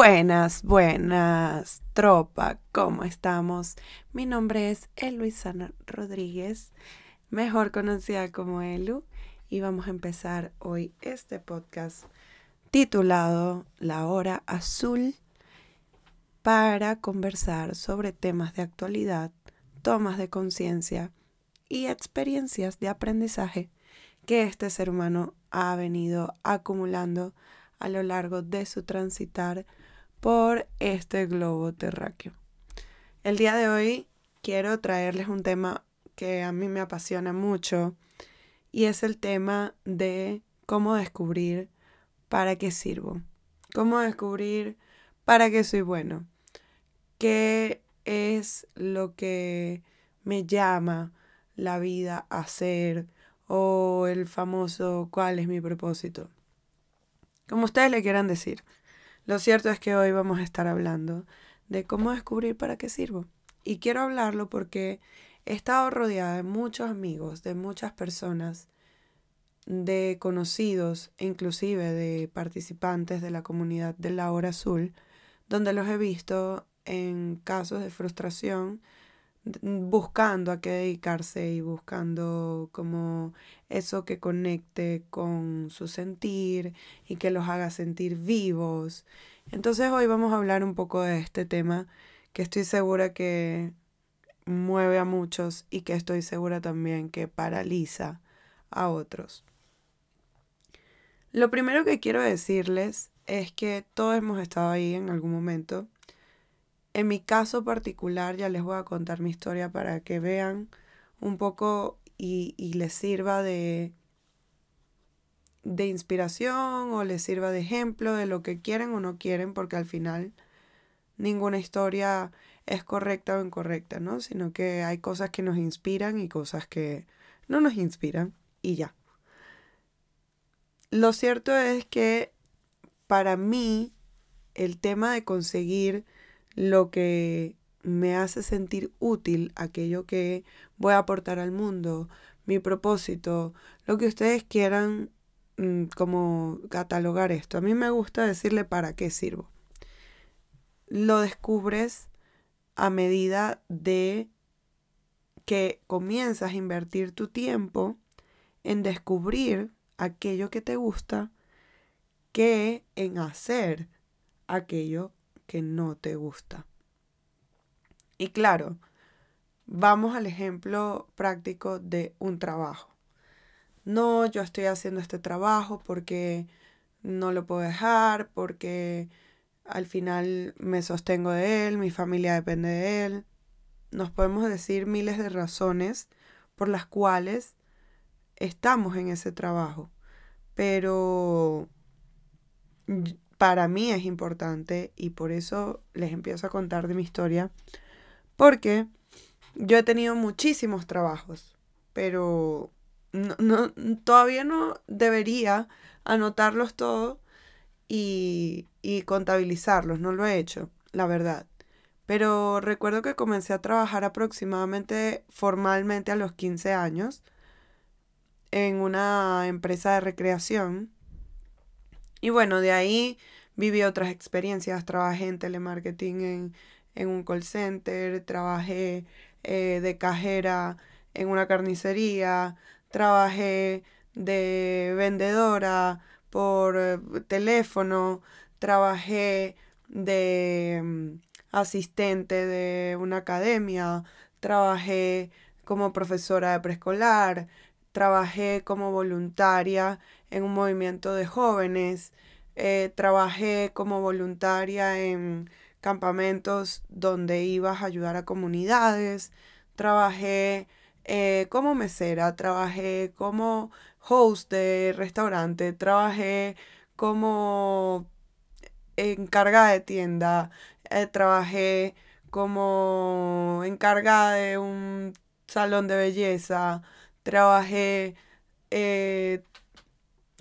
Buenas, buenas, tropa, ¿cómo estamos? Mi nombre es Eluisana Rodríguez, mejor conocida como Elu, y vamos a empezar hoy este podcast titulado La Hora Azul para conversar sobre temas de actualidad, tomas de conciencia y experiencias de aprendizaje que este ser humano ha venido acumulando a lo largo de su transitar por este globo terráqueo. El día de hoy quiero traerles un tema que a mí me apasiona mucho y es el tema de cómo descubrir para qué sirvo, cómo descubrir para qué soy bueno, qué es lo que me llama la vida a ser o el famoso cuál es mi propósito como ustedes le quieran decir. Lo cierto es que hoy vamos a estar hablando de cómo descubrir para qué sirvo. Y quiero hablarlo porque he estado rodeada de muchos amigos, de muchas personas, de conocidos inclusive de participantes de la comunidad de la hora azul, donde los he visto en casos de frustración, buscando a qué dedicarse y buscando como eso que conecte con su sentir y que los haga sentir vivos. Entonces hoy vamos a hablar un poco de este tema que estoy segura que mueve a muchos y que estoy segura también que paraliza a otros. Lo primero que quiero decirles es que todos hemos estado ahí en algún momento en mi caso particular, ya les voy a contar mi historia para que vean un poco y, les sirva de, de inspiración o les sirva de ejemplo de lo que quieren o no quieren, porque al final ninguna historia es correcta o incorrecta, ¿no? Sino que hay cosas que nos inspiran y cosas que no nos inspiran y ya. Lo cierto es que para mí el tema de conseguir lo que me hace sentir útil, aquello que voy a aportar al mundo, mi propósito, lo que ustedes quieran mm, como catalogar esto. A mí me gusta decirle para qué sirvo. Lo descubres a medida de que comienzas a invertir tu tiempo en descubrir aquello que te gusta que en hacer aquello que no te gusta. Y claro, vamos al ejemplo práctico de un trabajo. No, yo estoy haciendo este trabajo porque no lo puedo dejar, porque al final me sostengo de él, mi familia depende de él. Nos podemos decir miles de razones por las cuales estamos en ese trabajo. Pero para mí es importante y por eso les empiezo a contar de mi historia, porque yo he tenido muchísimos trabajos, pero no, todavía no debería anotarlos todos y, y contabilizarlos, no lo he hecho, la verdad. Pero recuerdo que comencé a trabajar aproximadamente formalmente a los 15 años en una empresa de recreación y bueno, de ahí viví otras experiencias. Trabajé en telemarketing en, un call center, trabajé eh, de cajera en una carnicería, trabajé de vendedora por eh, teléfono, trabajé de mm, asistente de una academia, trabajé como profesora de preescolar, trabajé como voluntaria en un movimiento de jóvenes, eh, trabajé como voluntaria en campamentos donde ibas a ayudar a comunidades, trabajé eh, como mesera, trabajé como host de restaurante, trabajé como encargada de tienda, eh, trabajé como encargada de un salón de belleza, trabajé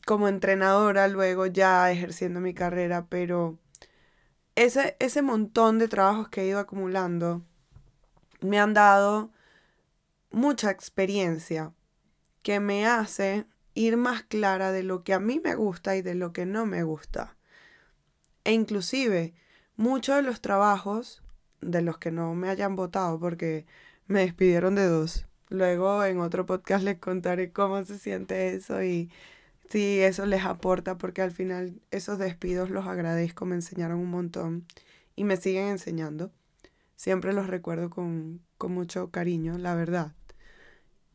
como entrenadora, luego ya ejerciendo mi carrera, pero ese, ese montón de trabajos que he ido acumulando me han dado mucha experiencia que me hace ir más clara de lo que a mí me gusta y de lo que no me gusta. E inclusive muchos de los trabajos de los que no me hayan votado porque me despidieron de dos. Luego en otro podcast les contaré cómo se siente eso y si eso les aporta porque al final esos despidos los agradezco, me enseñaron un montón y me siguen enseñando. Siempre los recuerdo con, mucho cariño, la verdad.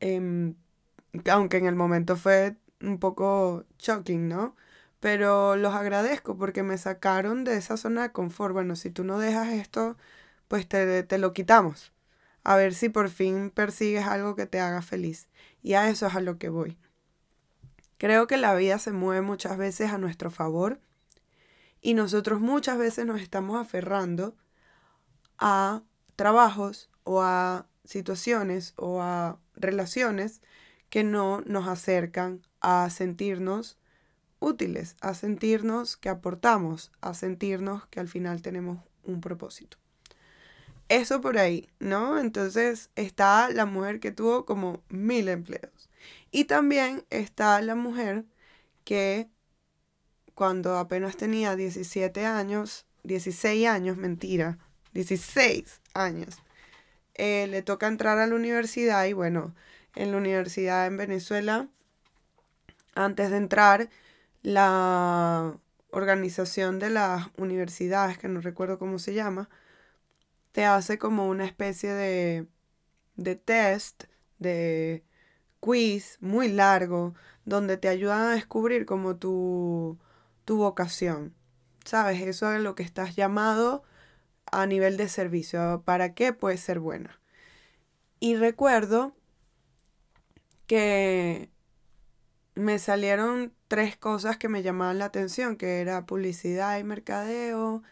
Em, aunque en el momento fue un poco shocking, ¿no? Pero los agradezco porque me sacaron de esa zona de confort. Bueno, si tú no dejas esto, pues te, te lo quitamos. A ver si por fin persigues algo que te haga feliz. Y a eso es a lo que voy. Creo que la vida se mueve muchas veces a nuestro favor y nosotros muchas veces nos estamos aferrando a trabajos o a situaciones o a relaciones que no nos acercan a sentirnos útiles, a sentirnos que aportamos, a sentirnos que al final tenemos un propósito. Eso por ahí, ¿no? Entonces está la mujer que tuvo como mil empleos. Y también está la mujer que cuando apenas tenía 17 años, 16 años, mentira, 16 años, eh, le toca entrar a la universidad y bueno, en la universidad en Venezuela, antes de entrar, la organización de las universidades, que no recuerdo cómo se llama, te hace como una especie de, de test, de quiz muy largo, donde te ayudan a descubrir como tu, tu vocación. ¿Sabes? Eso es lo que estás llamado a nivel de servicio. ¿Para qué puedes ser buena? Y recuerdo que me salieron tres cosas que me llamaban la atención, que era publicidad y mercadeo.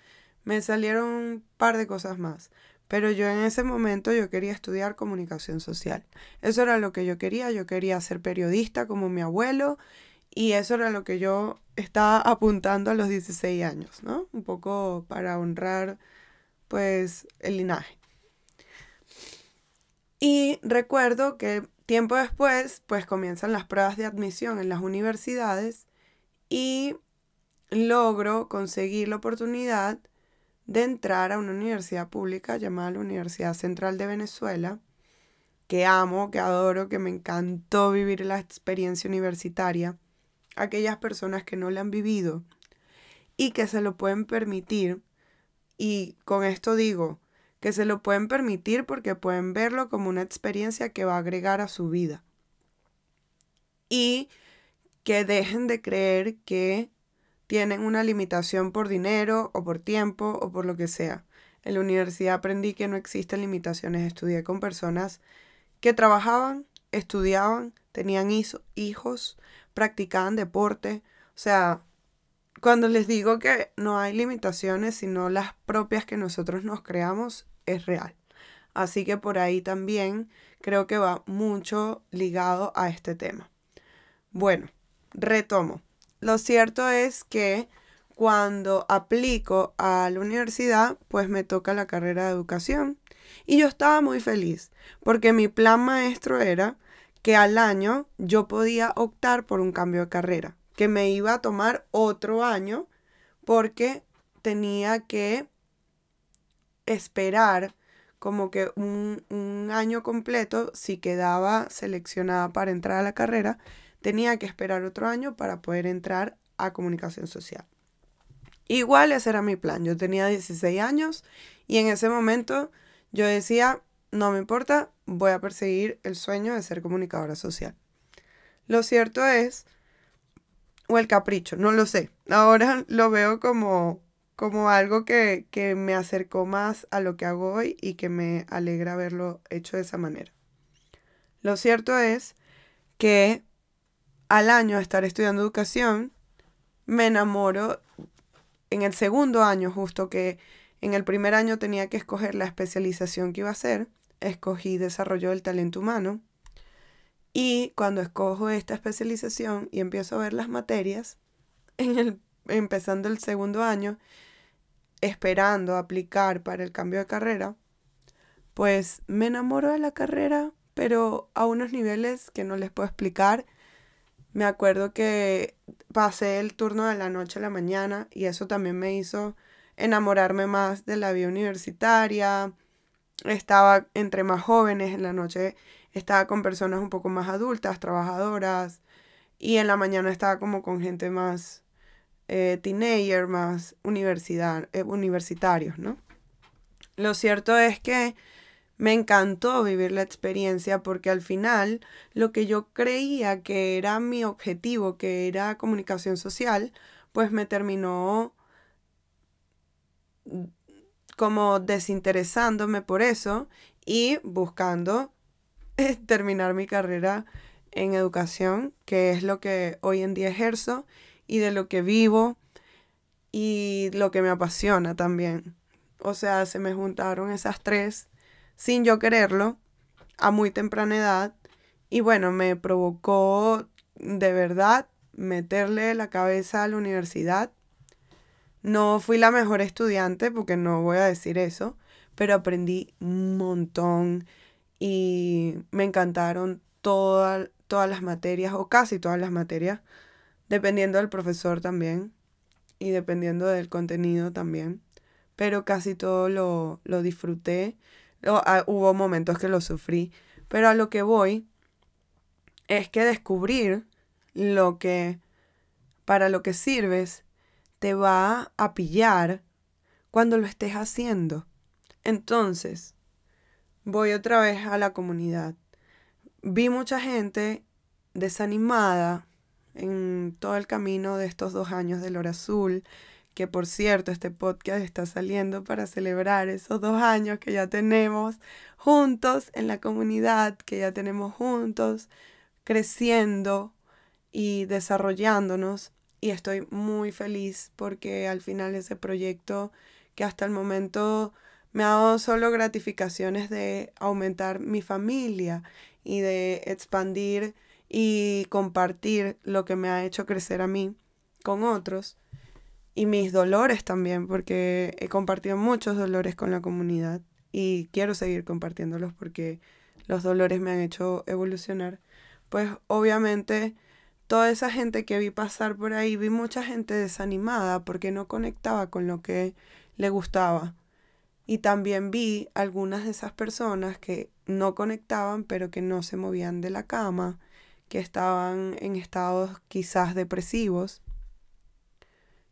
Me salieron un par de cosas más. Pero yo en ese momento yo quería estudiar comunicación social. Eso era lo que yo quería. Yo quería ser periodista como mi abuelo. Y eso era lo que yo estaba apuntando a los 16 años, ¿no? Un poco para honrar, pues, el linaje. Y recuerdo que tiempo después, pues comienzan las pruebas de admisión en las universidades y logro conseguir la oportunidad de entrar a una universidad pública llamada la Universidad Central de Venezuela, que amo, que adoro, que me encantó vivir la experiencia universitaria. Aquellas personas que no la han vivido y que se lo pueden permitir, y con esto digo, que se lo pueden permitir porque pueden verlo como una experiencia que va a agregar a su vida. Y que dejen de creer que tienen una limitación por dinero o por tiempo o por lo que sea. En la universidad aprendí que no existen limitaciones. Estudié con personas que trabajaban, estudiaban, tenían hijos, practicaban deporte. O sea, cuando les digo que no hay limitaciones, sino las propias que nosotros nos creamos, es real. Así que por ahí también creo que va mucho ligado a este tema. Bueno, retomo. Lo cierto es que cuando aplico a la universidad, pues me toca la carrera de educación. Y yo estaba muy feliz, porque mi plan maestro era que al año yo podía optar por un cambio de carrera, que me iba a tomar otro año porque tenía que esperar como que un, un, año completo, si quedaba seleccionada para entrar a la carrera, tenía que esperar otro año para poder entrar a comunicación social. Igual ese era mi plan. Yo tenía 16 años y en ese momento yo decía, no me importa, voy a perseguir el sueño de ser comunicadora social. Lo cierto es, o el capricho, no lo sé. Ahora lo veo como como algo que, me acercó más a lo que hago hoy y que me alegra haberlo hecho de esa manera. Lo cierto es que al año de estar estudiando educación, me enamoro en el segundo año, justo que en el primer año tenía que escoger la especialización que iba a hacer, escogí desarrollo del talento humano. Y cuando escojo esta especialización y empiezo a ver las materias, en el, empezando el segundo año, esperando aplicar para el cambio de carrera, pues me enamoro de la carrera, pero a unos niveles que no les puedo explicar. Me acuerdo que pasé el turno de la noche a la mañana y eso también me hizo enamorarme más de la vida universitaria. Estaba entre más jóvenes, en la noche estaba con personas un poco más adultas, trabajadoras, y en la mañana estaba como con gente más eh, teenager, más universidad, eh, universitarios, ¿no? Lo cierto es que me encantó vivir la experiencia porque al final lo que yo creía que era mi objetivo, que era comunicación social, pues me terminó como desinteresándome por eso y buscando terminar mi carrera en educación, que es lo que hoy en día ejerzo y de lo que vivo y lo que me apasiona también. O sea, se me juntaron esas tres sin yo quererlo a muy temprana edad y bueno, me provocó de verdad meterle la cabeza a la universidad. No fui la mejor estudiante porque no voy a decir eso, pero aprendí un montón y me encantaron todas las materias o casi todas las materias, dependiendo del profesor también y dependiendo del contenido también, pero casi todo lo, lo disfruté. Ah, hubo momentos que lo sufrí, pero a lo que voy es que descubrir lo que para lo que sirves te va a pillar cuando lo estés haciendo. Entonces, voy otra vez a la comunidad. Vi mucha gente desanimada en todo el camino de estos dos años del Hora Azul, que por cierto este podcast está saliendo para celebrar esos dos años que ya tenemos juntos en la comunidad, que ya tenemos juntos, creciendo y desarrollándonos. Y estoy muy feliz porque al final ese proyecto que hasta el momento me ha dado solo gratificaciones de aumentar mi familia y de expandir y compartir lo que me ha hecho crecer a mí con otros y mis dolores también, porque he compartido muchos dolores con la comunidad y quiero seguir compartiéndolos porque los dolores me han hecho evolucionar. Pues obviamente toda esa gente que vi pasar por ahí, vi mucha gente desanimada porque no conectaba con lo que le gustaba. Y también vi algunas de esas personas que no conectaban, pero que no se movían de la cama, que estaban en estados quizás depresivos,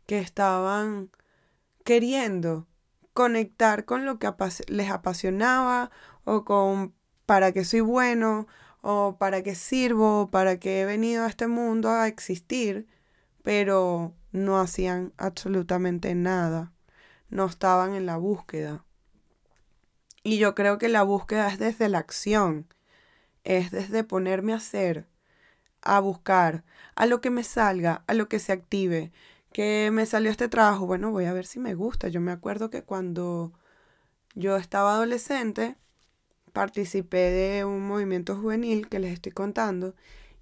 que estaban queriendo conectar con lo que les apasionaba o con para qué soy bueno o para qué sirvo, para qué he venido a este mundo a existir, pero no hacían absolutamente nada, no estaban en la búsqueda. Y yo creo que la búsqueda es desde la acción, es desde ponerme a hacer, a buscar, a lo que me salga, a lo que se active. Que me salió este trabajo, bueno, voy a ver si me gusta. Yo me acuerdo que cuando yo estaba adolescente, participé de un movimiento juvenil que les estoy contando.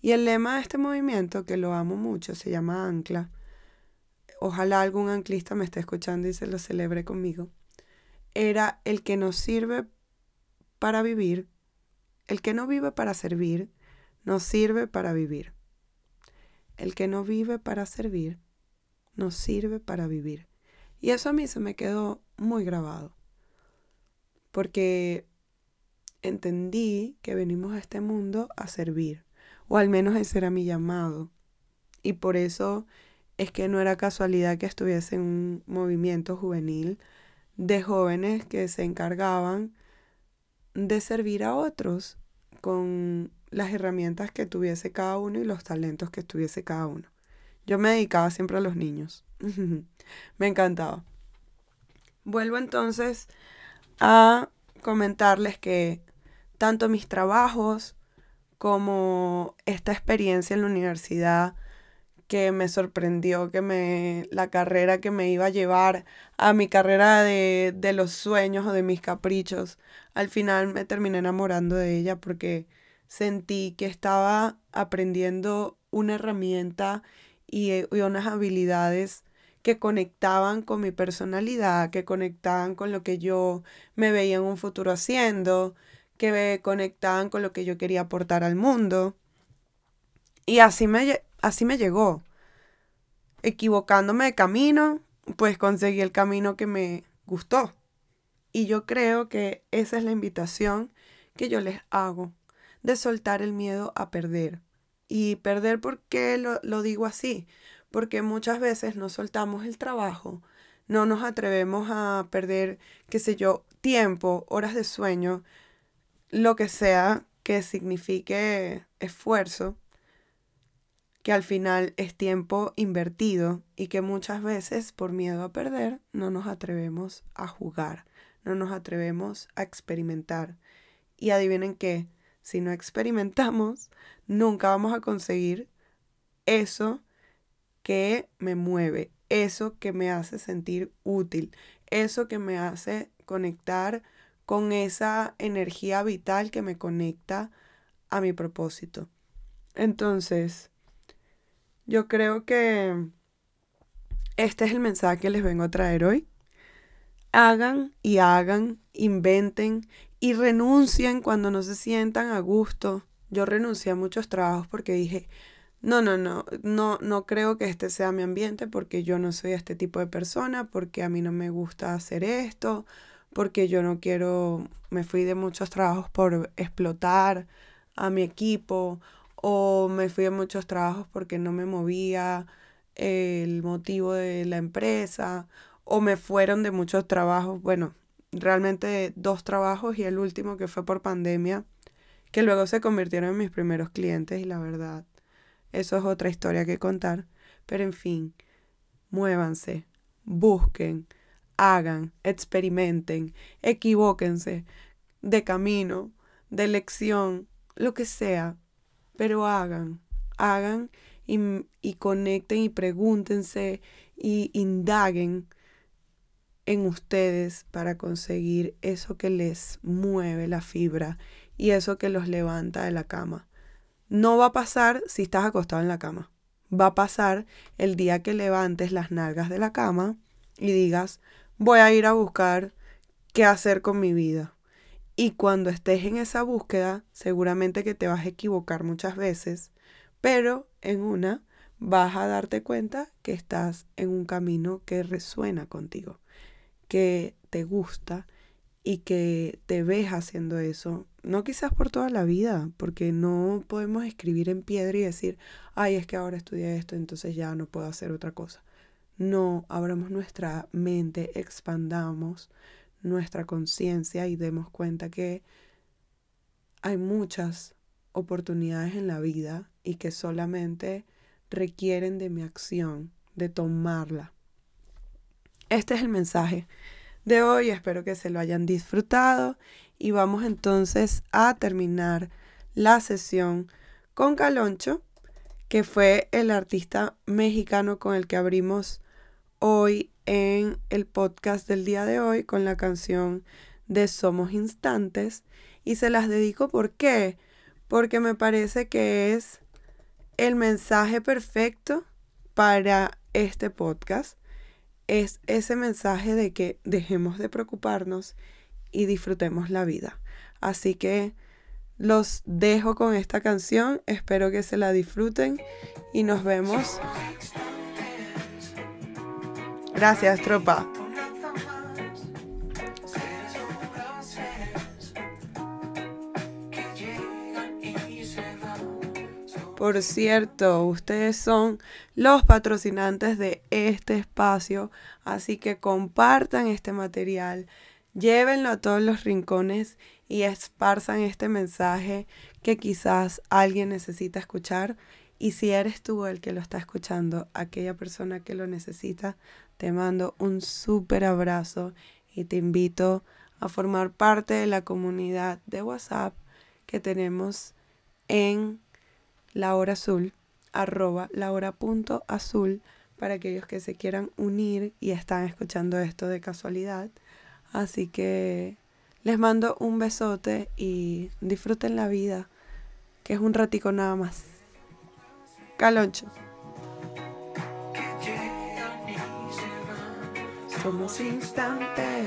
Y el lema de este movimiento, que lo amo mucho, se llama Ancla. Ojalá algún anclista me esté escuchando y se lo celebre conmigo era el que nos sirve para vivir, el que no vive para servir, nos sirve para vivir. El que no vive para servir, nos sirve para vivir. Y eso a mí se me quedó muy grabado, porque entendí que venimos a este mundo a servir, o al menos ese era mi llamado. Y por eso es que no era casualidad que estuviese en un movimiento juvenil de jóvenes que se encargaban de servir a otros con las herramientas que tuviese cada uno y los talentos que tuviese cada uno. Yo me dedicaba siempre a los niños. me encantaba. Vuelvo entonces a comentarles que tanto mis trabajos como esta experiencia en la universidad que me sorprendió, que me, la carrera que me iba a llevar a mi carrera de, de los sueños o de mis caprichos, al final me terminé enamorando de ella porque sentí que estaba aprendiendo una herramienta y, y, unas habilidades que conectaban con mi personalidad, que conectaban con lo que yo me veía en un futuro haciendo, que me conectaban con lo que yo quería aportar al mundo. Y así me, así me llegó. Equivocándome de camino, pues conseguí el camino que me gustó. Y yo creo que esa es la invitación que yo les hago, de soltar el miedo a perder. Y perder, ¿por qué lo, lo digo así? Porque muchas veces no soltamos el trabajo, no nos atrevemos a perder, qué sé yo, tiempo, horas de sueño, lo que sea que signifique esfuerzo, que al final es tiempo invertido y que muchas veces por miedo a perder no nos atrevemos a jugar, no nos atrevemos a experimentar. Y adivinen qué, si no experimentamos, nunca vamos a conseguir eso que me mueve, eso que me hace sentir útil, eso que me hace conectar con esa energía vital que me conecta a mi propósito. Entonces, yo creo que este es el mensaje que les vengo a traer hoy. Hagan y hagan, inventen y renuncien cuando no se sientan a gusto. Yo renuncié a muchos trabajos porque dije, no, no, no, no, no creo que este sea mi ambiente porque yo no soy este tipo de persona, porque a mí no me gusta hacer esto, porque yo no quiero, me fui de muchos trabajos por explotar a mi equipo o me fui de muchos trabajos porque no me movía el motivo de la empresa o me fueron de muchos trabajos, bueno, realmente dos trabajos y el último que fue por pandemia, que luego se convirtieron en mis primeros clientes y la verdad, eso es otra historia que contar, pero en fin, muévanse, busquen, hagan, experimenten, equivóquense de camino, de elección, lo que sea, pero hagan, hagan y, y conecten y pregúntense y indaguen en ustedes para conseguir eso que les mueve la fibra y eso que los levanta de la cama. No va a pasar si estás acostado en la cama. Va a pasar el día que levantes las nalgas de la cama y digas, voy a ir a buscar qué hacer con mi vida. Y cuando estés en esa búsqueda, seguramente que te vas a equivocar muchas veces, pero en una vas a darte cuenta que estás en un camino que resuena contigo, que te gusta y que te ves haciendo eso. No quizás por toda la vida, porque no podemos escribir en piedra y decir, ay, es que ahora estudié esto, entonces ya no puedo hacer otra cosa no abramos nuestra mente, expandamos nuestra conciencia y demos cuenta que hay muchas oportunidades en la vida y que solamente requieren de mi acción, de tomarla. Este es el mensaje de hoy, espero que se lo hayan disfrutado y vamos entonces a terminar la sesión con Caloncho, que fue el artista mexicano con el que abrimos hoy en el podcast del día de hoy con la canción de Somos Instantes y se las dedico ¿por qué? Porque me parece que es el mensaje perfecto para este podcast. Es ese mensaje de que dejemos de preocuparnos y disfrutemos la vida. Así que los dejo con esta canción, espero que se la disfruten y nos vemos Gracias, tropa. Por cierto, ustedes son los patrocinantes de este espacio, así que compartan este material, llévenlo a todos los rincones y esparzan este mensaje que quizás alguien necesita escuchar. Y si eres tú el que lo está escuchando, aquella persona que lo necesita, te mando un súper abrazo y te invito a formar parte de la comunidad de WhatsApp que tenemos en la hora azul, arroba la hora punto azul, para aquellos que se quieran unir y están escuchando esto de casualidad. Así que les mando un besote y disfruten la vida, que es un ratico nada más. Caloncho. Somos instantes.